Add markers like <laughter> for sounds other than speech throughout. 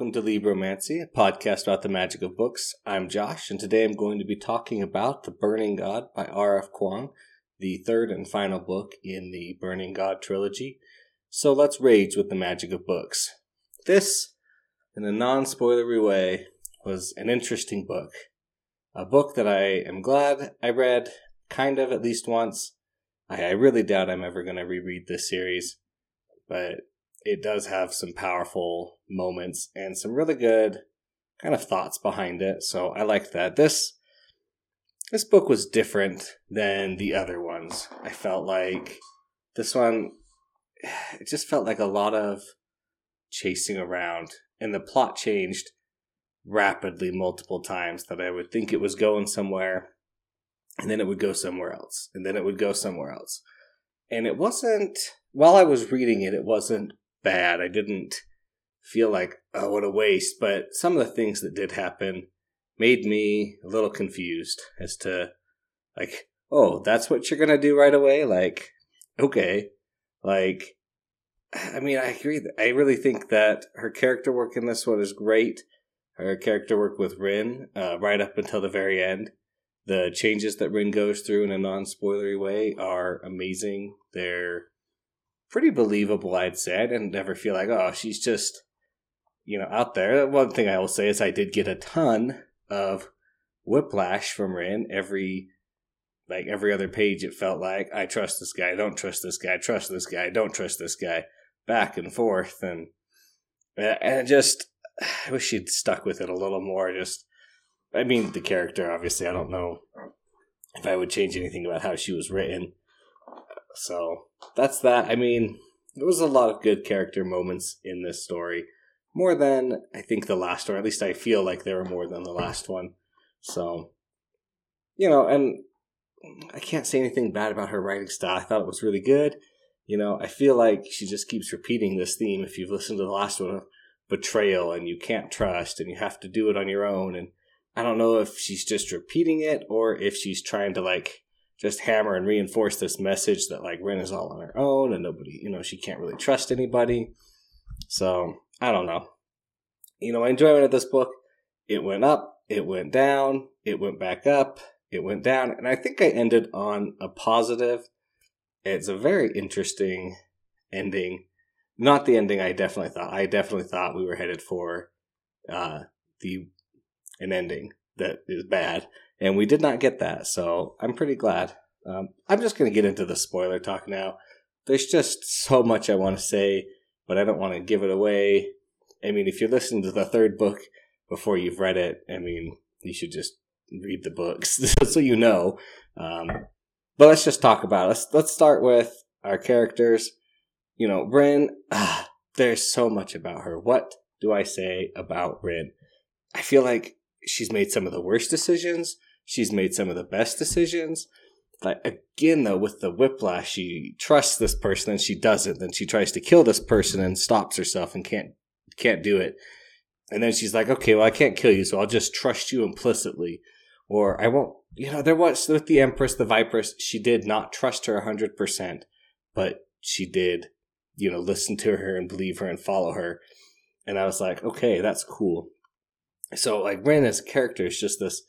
Welcome to Libromancy, a podcast about the magic of books. I'm Josh, and today I'm going to be talking about The Burning God by R.F. Kuang, the third and final book in the Burning God trilogy. So let's rage with the magic of books. This, in a non spoilery way, was an interesting book. A book that I am glad I read, kind of at least once. I, I really doubt I'm ever going to reread this series, but it does have some powerful moments and some really good kind of thoughts behind it. So I liked that. This this book was different than the other ones. I felt like this one it just felt like a lot of chasing around and the plot changed rapidly multiple times that I would think it was going somewhere and then it would go somewhere else and then it would go somewhere else. And it wasn't while I was reading it it wasn't bad. I didn't feel like, oh, what a waste. But some of the things that did happen made me a little confused as to, like, oh, that's what you're going to do right away? Like, okay. Like, I mean, I agree. I really think that her character work in this one is great. Her character work with Rin, uh, right up until the very end. The changes that Rin goes through in a non spoilery way are amazing. They're pretty believable, I'd say. I didn't ever feel like, oh, she's just, you know, out there. One thing I will say is I did get a ton of whiplash from Rin every like every other page it felt like I trust this guy, don't trust this guy, trust this guy, don't trust this guy, back and forth and and just <sighs> I wish she'd stuck with it a little more just I mean the character obviously I don't know if I would change anything about how she was written. So that's that. I mean, there was a lot of good character moments in this story. More than I think the last one. At least I feel like there were more than the last one. So, you know, and I can't say anything bad about her writing style. I thought it was really good. You know, I feel like she just keeps repeating this theme. If you've listened to the last one, betrayal and you can't trust and you have to do it on your own. And I don't know if she's just repeating it or if she's trying to like just hammer and reinforce this message that like Rin is all on her own and nobody, you know, she can't really trust anybody. So I don't know. You know, my enjoyment of this book, it went up, it went down, it went back up, it went down, and I think I ended on a positive. It's a very interesting ending. Not the ending I definitely thought. I definitely thought we were headed for uh, the an ending that is bad and we did not get that. So I'm pretty glad. Um, I'm just going to get into the spoiler talk now. There's just so much I want to say, but I don't want to give it away. I mean, if you're listening to the third book before you've read it, I mean, you should just read the books <laughs> so you know. Um, but let's just talk about it. Let's let's start with our characters. You know, Rin. Ah, there's so much about her. What do I say about Rin? I feel like she's made some of the worst decisions. She's made some of the best decisions. Like again though, with the whiplash, she trusts this person and she doesn't. Then she tries to kill this person and stops herself and can't can't do it. And then she's like, okay, well I can't kill you, so I'll just trust you implicitly. Or I won't you know, there was with the Empress, the Vipress, she did not trust her hundred percent, but she did, you know, listen to her and believe her and follow her. And I was like, okay, that's cool. So like Rin as a character is just this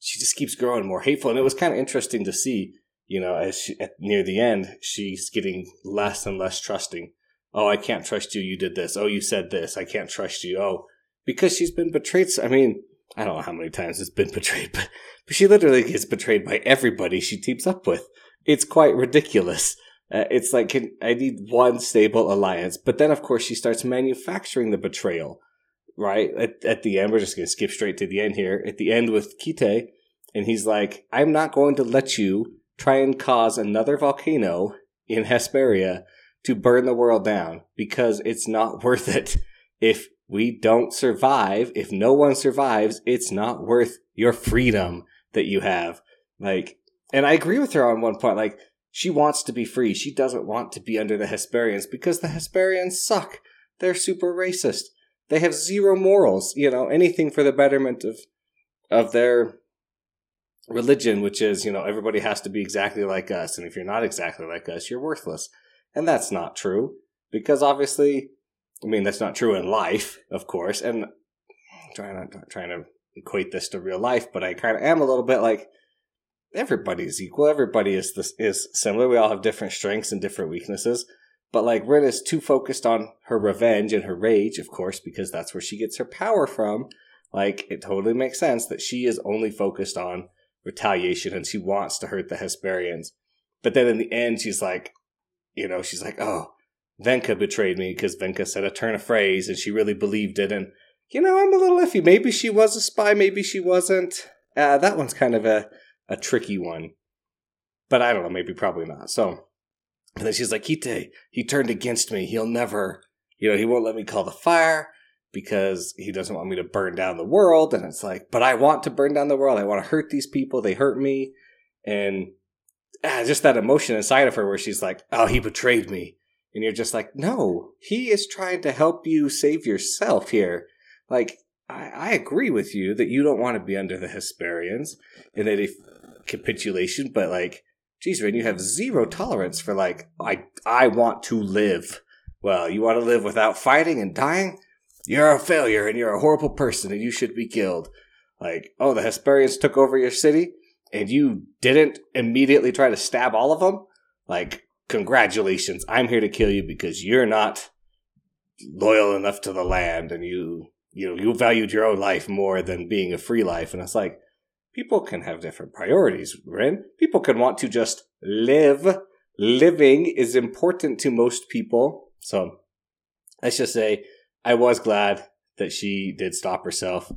she just keeps growing more hateful. And it was kind of interesting to see, you know, as she, at, near the end, she's getting less and less trusting. Oh, I can't trust you. You did this. Oh, you said this. I can't trust you. Oh, because she's been betrayed. I mean, I don't know how many times it's been <laughs> betrayed, but, but she literally gets betrayed by everybody she teams up with. It's quite ridiculous. Uh, it's like, can, I need one stable alliance. But then, of course, she starts manufacturing the betrayal right? At, at the end, we're just going to skip straight to the end here. At the end with Kite, and he's like, I'm not going to let you try and cause another volcano in Hesperia to burn the world down because it's not <laughs> worth it. If we don't survive, if no one survives, it's not worth your freedom that you have. Like, and I agree with her on one point. Like, she wants to be free. She doesn't want to be under the Hesperians because the Hesperians suck. They're super racist. They have zero morals, you know, anything for the betterment of of their religion, which is, you know, everybody has to be exactly like us, and if you're not exactly like us, you're worthless. And that's not true, because obviously I mean, that's not true in life, of course, and I'm trying not trying to equate this to real life, but I kind of am a little bit like everybody's equal. Everybody is this is similar. We all have different strengths and different weaknesses. But like Rin is too focused on her revenge and her rage, of course, because that's where she gets her power from. Like it totally makes sense that she is only focused on retaliation and she wants to hurt the Hesperians. But then in the end, she's like, you know, she's like, oh, Venka betrayed me because Venka said a turn of phrase and she really believed it. And, you know, I'm a little iffy. Maybe she was a spy, maybe she wasn't. Uh, that one's kind of a, a tricky one. But I don't know, maybe probably not. So, and then she's like, he turned against me. He'll never, you know, he won't let me call the fire because he doesn't want me to burn down the world. And it's like, but I want to burn down the world. I want to hurt these people. They hurt me. And ah, just that emotion inside of her where she's like, oh, he betrayed me. And you're just like, no, he is trying to help you save yourself here. Like, I, I agree with you that you don't want to be under the Hesperians in a capitulation, but like, geez, Rin, you have zero tolerance for like, I, I want to live. Well, you want to live without fighting and dying? You're a failure and you're a horrible person and you should be killed. Like, oh, the Hesperians took over your city and you didn't immediately try to stab all of them? Like, congratulations. I'm here to kill you because you're not loyal enough to the land and you, you know, you valued your own life more than being a free life. And it's like, people can have different priorities, Rin. People can want to just live. Living is important to most people. So let's just say I was glad that she did stop herself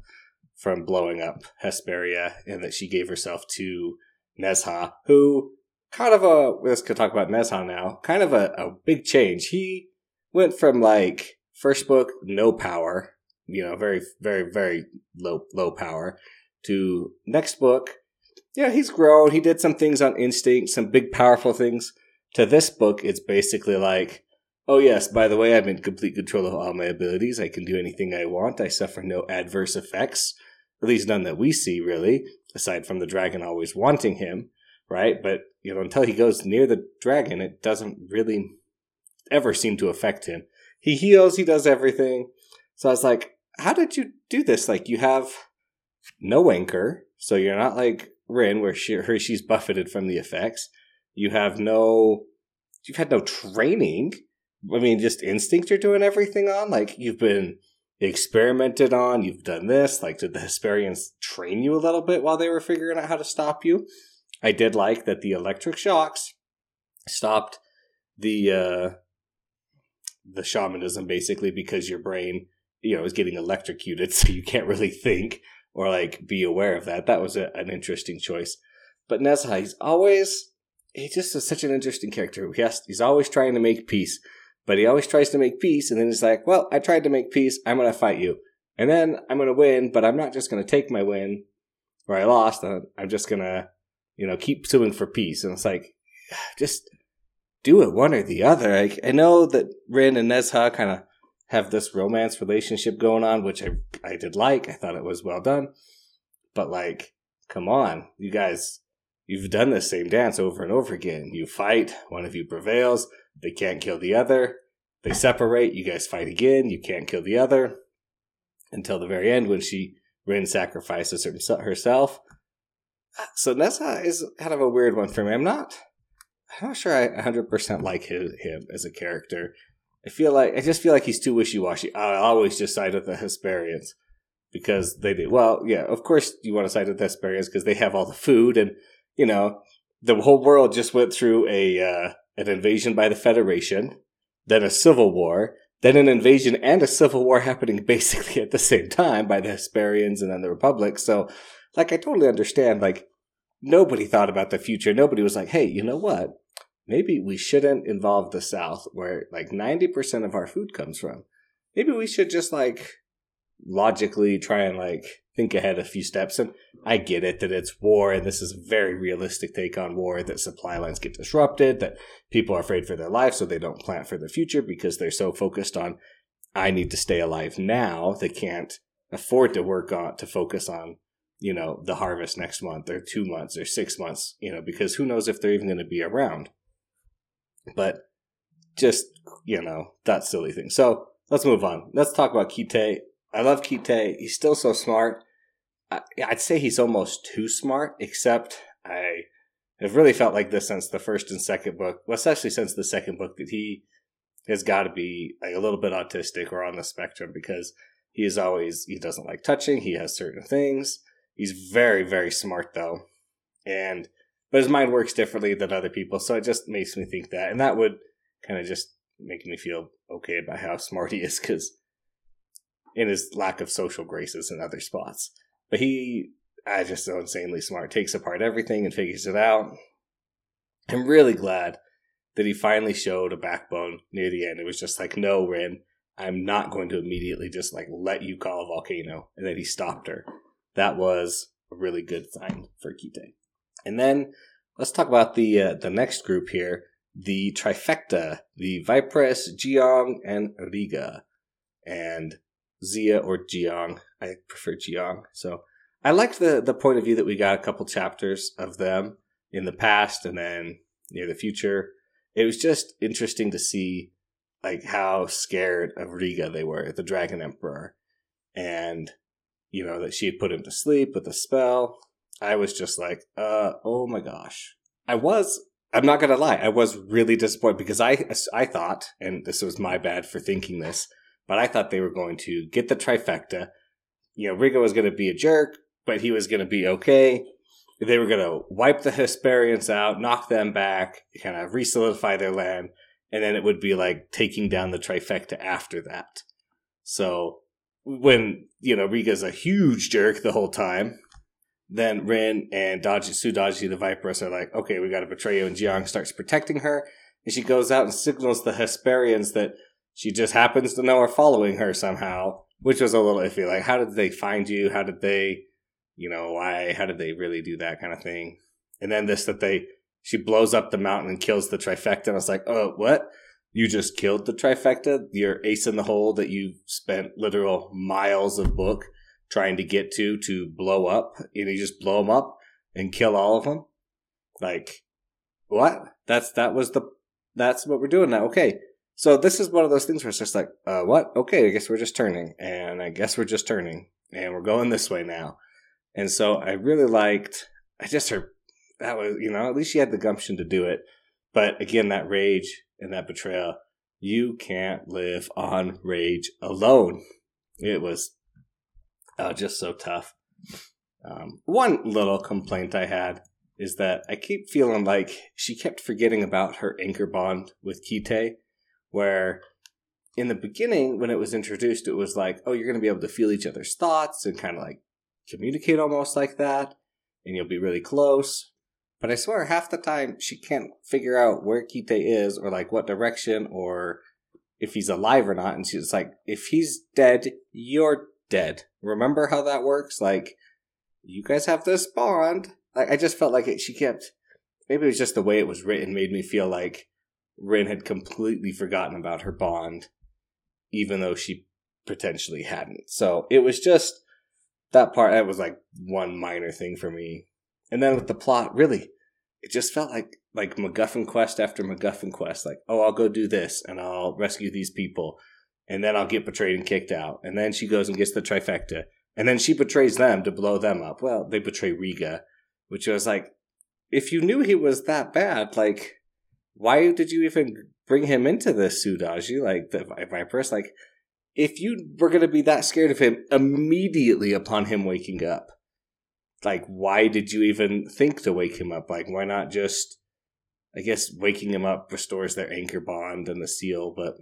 from blowing up Hesperia and that she gave herself to Nezha, who kind of a let's talk about Nezha now. Kind of a, a big change. He went from like first book no power, you know, very very very low low power, to next book. Yeah, he's grown. He did some things on instinct, some big powerful things. To this book, it's basically like Oh, yes, by the way, I'm in complete control of all my abilities. I can do anything I want. I suffer no adverse effects, at least none that we see, really, aside from the dragon always wanting him, right? But, you know, until he goes near the dragon, it doesn't really ever seem to affect him. He heals, he does everything. So I was like, how did you do this? Like, you have no anchor, so you're not like Rin, where she, <laughs> her, she's buffeted from the effects. You have no, you've had no training I mean, just instinct you're doing everything on? Like, you've been experimented on, you've done this. Like, did the Hesperians train you a little bit while they were figuring out how to stop you? I did like that the electric shocks stopped the, uh, the shamanism basically because your brain, you know, is getting electrocuted, <laughs> so you can't really think or like be aware of that. That was a, an interesting choice. But Nezha, he's always he just is such an interesting character. Has, he's always trying to make peace. But he always tries to make peace, and then he's like, well, I tried to make peace, I'm going to fight you. And then I'm going to win, but I'm not just going to take my win, or I lost, I'm just going to, you know, keep suing for peace. And it's like, <sighs> just do it one or the other. I, I know that Rin and Nezha kind of have this romance relationship going on, which I, I did like. I thought it was well done. But like, come on, you guys, you've done the same dance over and over again. You fight, one of you prevails, they can't kill the other. They separate. You guys fight again. You can't kill the other until the very end when she Rin sacrifices herself. So Nezha is kind of a weird one for me. I'm not. I'm not sure I 100% like his, him as a character. I feel like I just feel like he's too wishy washy. I always just side with the Hesperians because they do well. Yeah, of course you want to side with the Hesperians because they have all the food and you know the whole world just went through a uh, an invasion by the Federation, then a civil war, then an invasion and a civil war happening <laughs> basically at the same time by the Hesperians and then the Republic. So, like, I totally understand. Like, nobody thought about the future. Nobody was like, hey, you know what? Maybe we shouldn't involve the South where like 90% of our food comes from. Maybe we should just like logically try and like think ahead a few steps. And I get it that it's war, and this is a very realistic take on war that supply lines get disrupted, that people are afraid for their life, so they don't plant for the future because they're so focused on, I need to stay alive now. They can't afford to work on to focus on, you know, the harvest next month or two months or six months, you know, because who knows if they're even going to be around. But just, you know, that silly thing. So let's move on. Let's talk about Kite. I love Kite. He's still so smart. I'd say he's almost too smart, except I have really felt like this since the first and second book, well, especially since the second book, that he has got to be like a little bit autistic or on the spectrum because he is always he doesn't like touching. He has certain things. He's very very smart though, and but his mind works differently than other people. So it just makes me think that, and that would kind of just make me feel okay about how smart he is because in his lack of social graces in other spots. But he, I just so insanely smart. Takes apart everything and figures it out. I'm really glad that he finally showed a backbone near the end. It was just like, no, Rin, I'm not going to immediately just like let you call a volcano. And then he stopped her. That was a really good sign for Kite. And then let's talk about the uh, the next group here, the trifecta, the Vipress, Jiang, and Riga. And Zia or Jiang. I prefer Jiang. So I liked the the point of view that we got a couple chapters of them in the past and then near the future. It was just interesting to see like how scared of Riga they were, the Dragon Emperor, and you know that she had put him to sleep with a spell. I was just like, uh, oh my gosh. I was. I'm not gonna lie. I was really disappointed because I I thought, and this was my bad for thinking this, but I thought they were going to get the trifecta. You know, Riga was going to be a jerk, but he was going to be okay. They were going to wipe the Hesperians out, knock them back, kind of resolidify their land, and then it would be like taking down the trifecta after that. So when, you know, Riga's a huge jerk the whole time, then Rin and Daji, Su Daji the Viperess are like, okay, we got to betray you, and Jiang starts protecting her, and she goes out and signals the Hesperians that she just happens to know are following her somehow, which was a little iffy. Like, how did they find you? How did they, you know, why? How did they really do that kind of thing? And then this that they, she blows up the mountain and kills the trifecta. And I was like, oh, what? You just killed the trifecta? Your ace in the hole that you spent literal miles of book trying to get to to blow up, and you just blow them up and kill all of them? Like, what? That's that was the that's what we're doing now. Okay, so this is one of those things where it's just like, uh, what? Okay, I guess we're just turning, and I guess we're just turning, and we're going this way now. And so I really liked. I just heard that was, you know, at least she had the gumption to do it. But again, that rage and that betrayal, you can't live on rage alone. It was uh, just so tough. Um, one little complaint I had is that I keep feeling like she kept forgetting about her anchor bond with Kite where in the beginning when it was introduced it was like oh you're going to be able to feel each other's thoughts and kind of like communicate almost like that and you'll be really close but i swear half the time she can't figure out where kite is or like what direction or if he's alive or not and she's like if he's dead you're dead remember how that works like you guys have this bond like i just felt like it, she kept maybe it was just the way it was written made me feel like Rin had completely forgotten about her bond, even though she potentially hadn't. So it was just that part. That was like one minor thing for me. And then with the plot, really, it just felt like like MacGuffin quest after MacGuffin quest. Like, oh, I'll go do this and I'll rescue these people, and then I'll get betrayed and kicked out. And then she goes and gets the trifecta, and then she betrays them to blow them up. Well, they betray Riga, which was like, if you knew he was that bad, like why did you even bring him into this Su Daji, like the Viperess? Like, if you were going to be that scared of him immediately upon him waking up, like, why did you even think to wake him up? Like, why not just, I guess, waking him up restores their anchor bond and the seal, but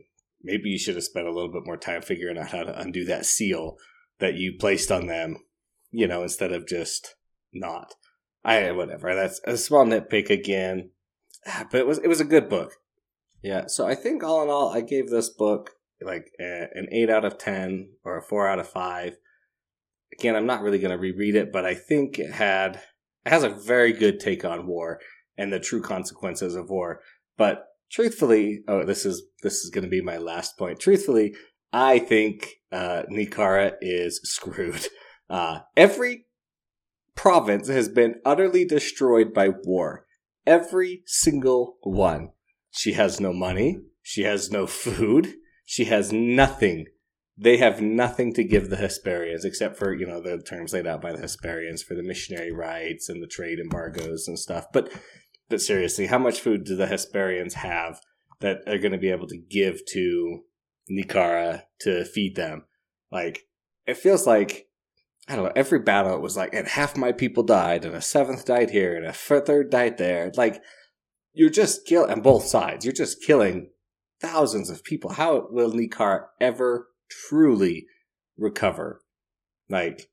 maybe you should have spent a little bit more time figuring out how to undo that seal that you placed on them, you know, instead of just not. I, whatever. That's a small nitpick again. Ah, but it was it was a good book. Yeah, so I think all in all, I gave this book like a, an eight out of ten or a four out of five. Again, I'm not really going to reread it, but I think it had it has a very good take on war and the true consequences of war. But truthfully, oh, this is this is going to be my last point. Truthfully, I think uh, Nikara is screwed. <laughs> Uh, every province has been utterly destroyed by war. Every single one. She has no money. She has no food. She has nothing. They have nothing to give the Hesperians except for, you know, the terms laid out by the Hesperians for the missionary rights and the trade embargoes and stuff. But but seriously, how much food do the Hesperians have that are going to be able to give to Nikara to feed them? Like, it feels like I don't know. Every battle it was like, and half my people died, and a seventh died here, and a third died there. Like, you're just killing on both sides. You're just killing thousands of people. How will Nikar ever truly recover? Like,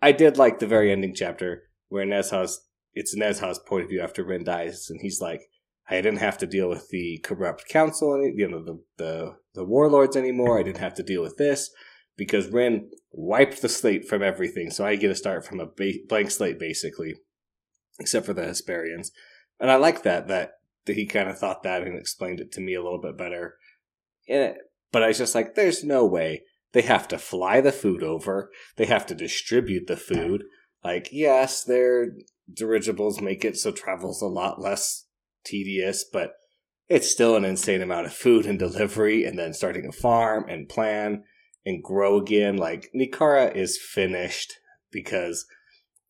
I did like the very ending chapter where Nezha's it's Nezha's point of view after Ren dies, and he's like, I didn't have to deal with the corrupt council, you know, the the the warlords anymore. I didn't have to deal with this because Ren wiped the slate from everything. So I get to start from a ba- blank slate basically, except for the Hesperians. And I like that that that he kind of thought that and explained it to me a little bit better. It, but I was just like, there's no way they have to fly the food over. They have to distribute the food. Like, yes, their dirigibles make it so travel's a lot less tedious, but it's still an insane amount of food and delivery and then starting a farm and plan and grow again. Like Nikara is finished because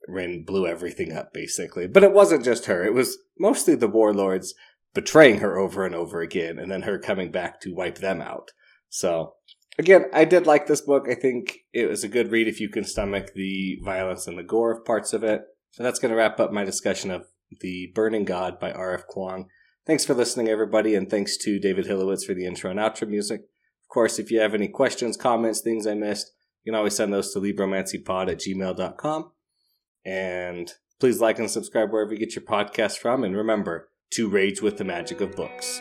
Rin blew everything up basically. But it wasn't just her. It was mostly the warlords betraying her over and over again and then her coming back to wipe them out. So again, I did like this book. I think it was a good read if you can stomach the violence and the gore of parts of it. So that's going to wrap up my discussion of The Burning God by R.F. Kuang. Thanks for listening, everybody, and thanks to David Hillowitz for the intro and outro music Of course, if you have any questions, comments, things I missed, you can always send those to libromancypod at gmail.com. And please like and subscribe wherever you get your podcast from. And remember to rage with the magic of books.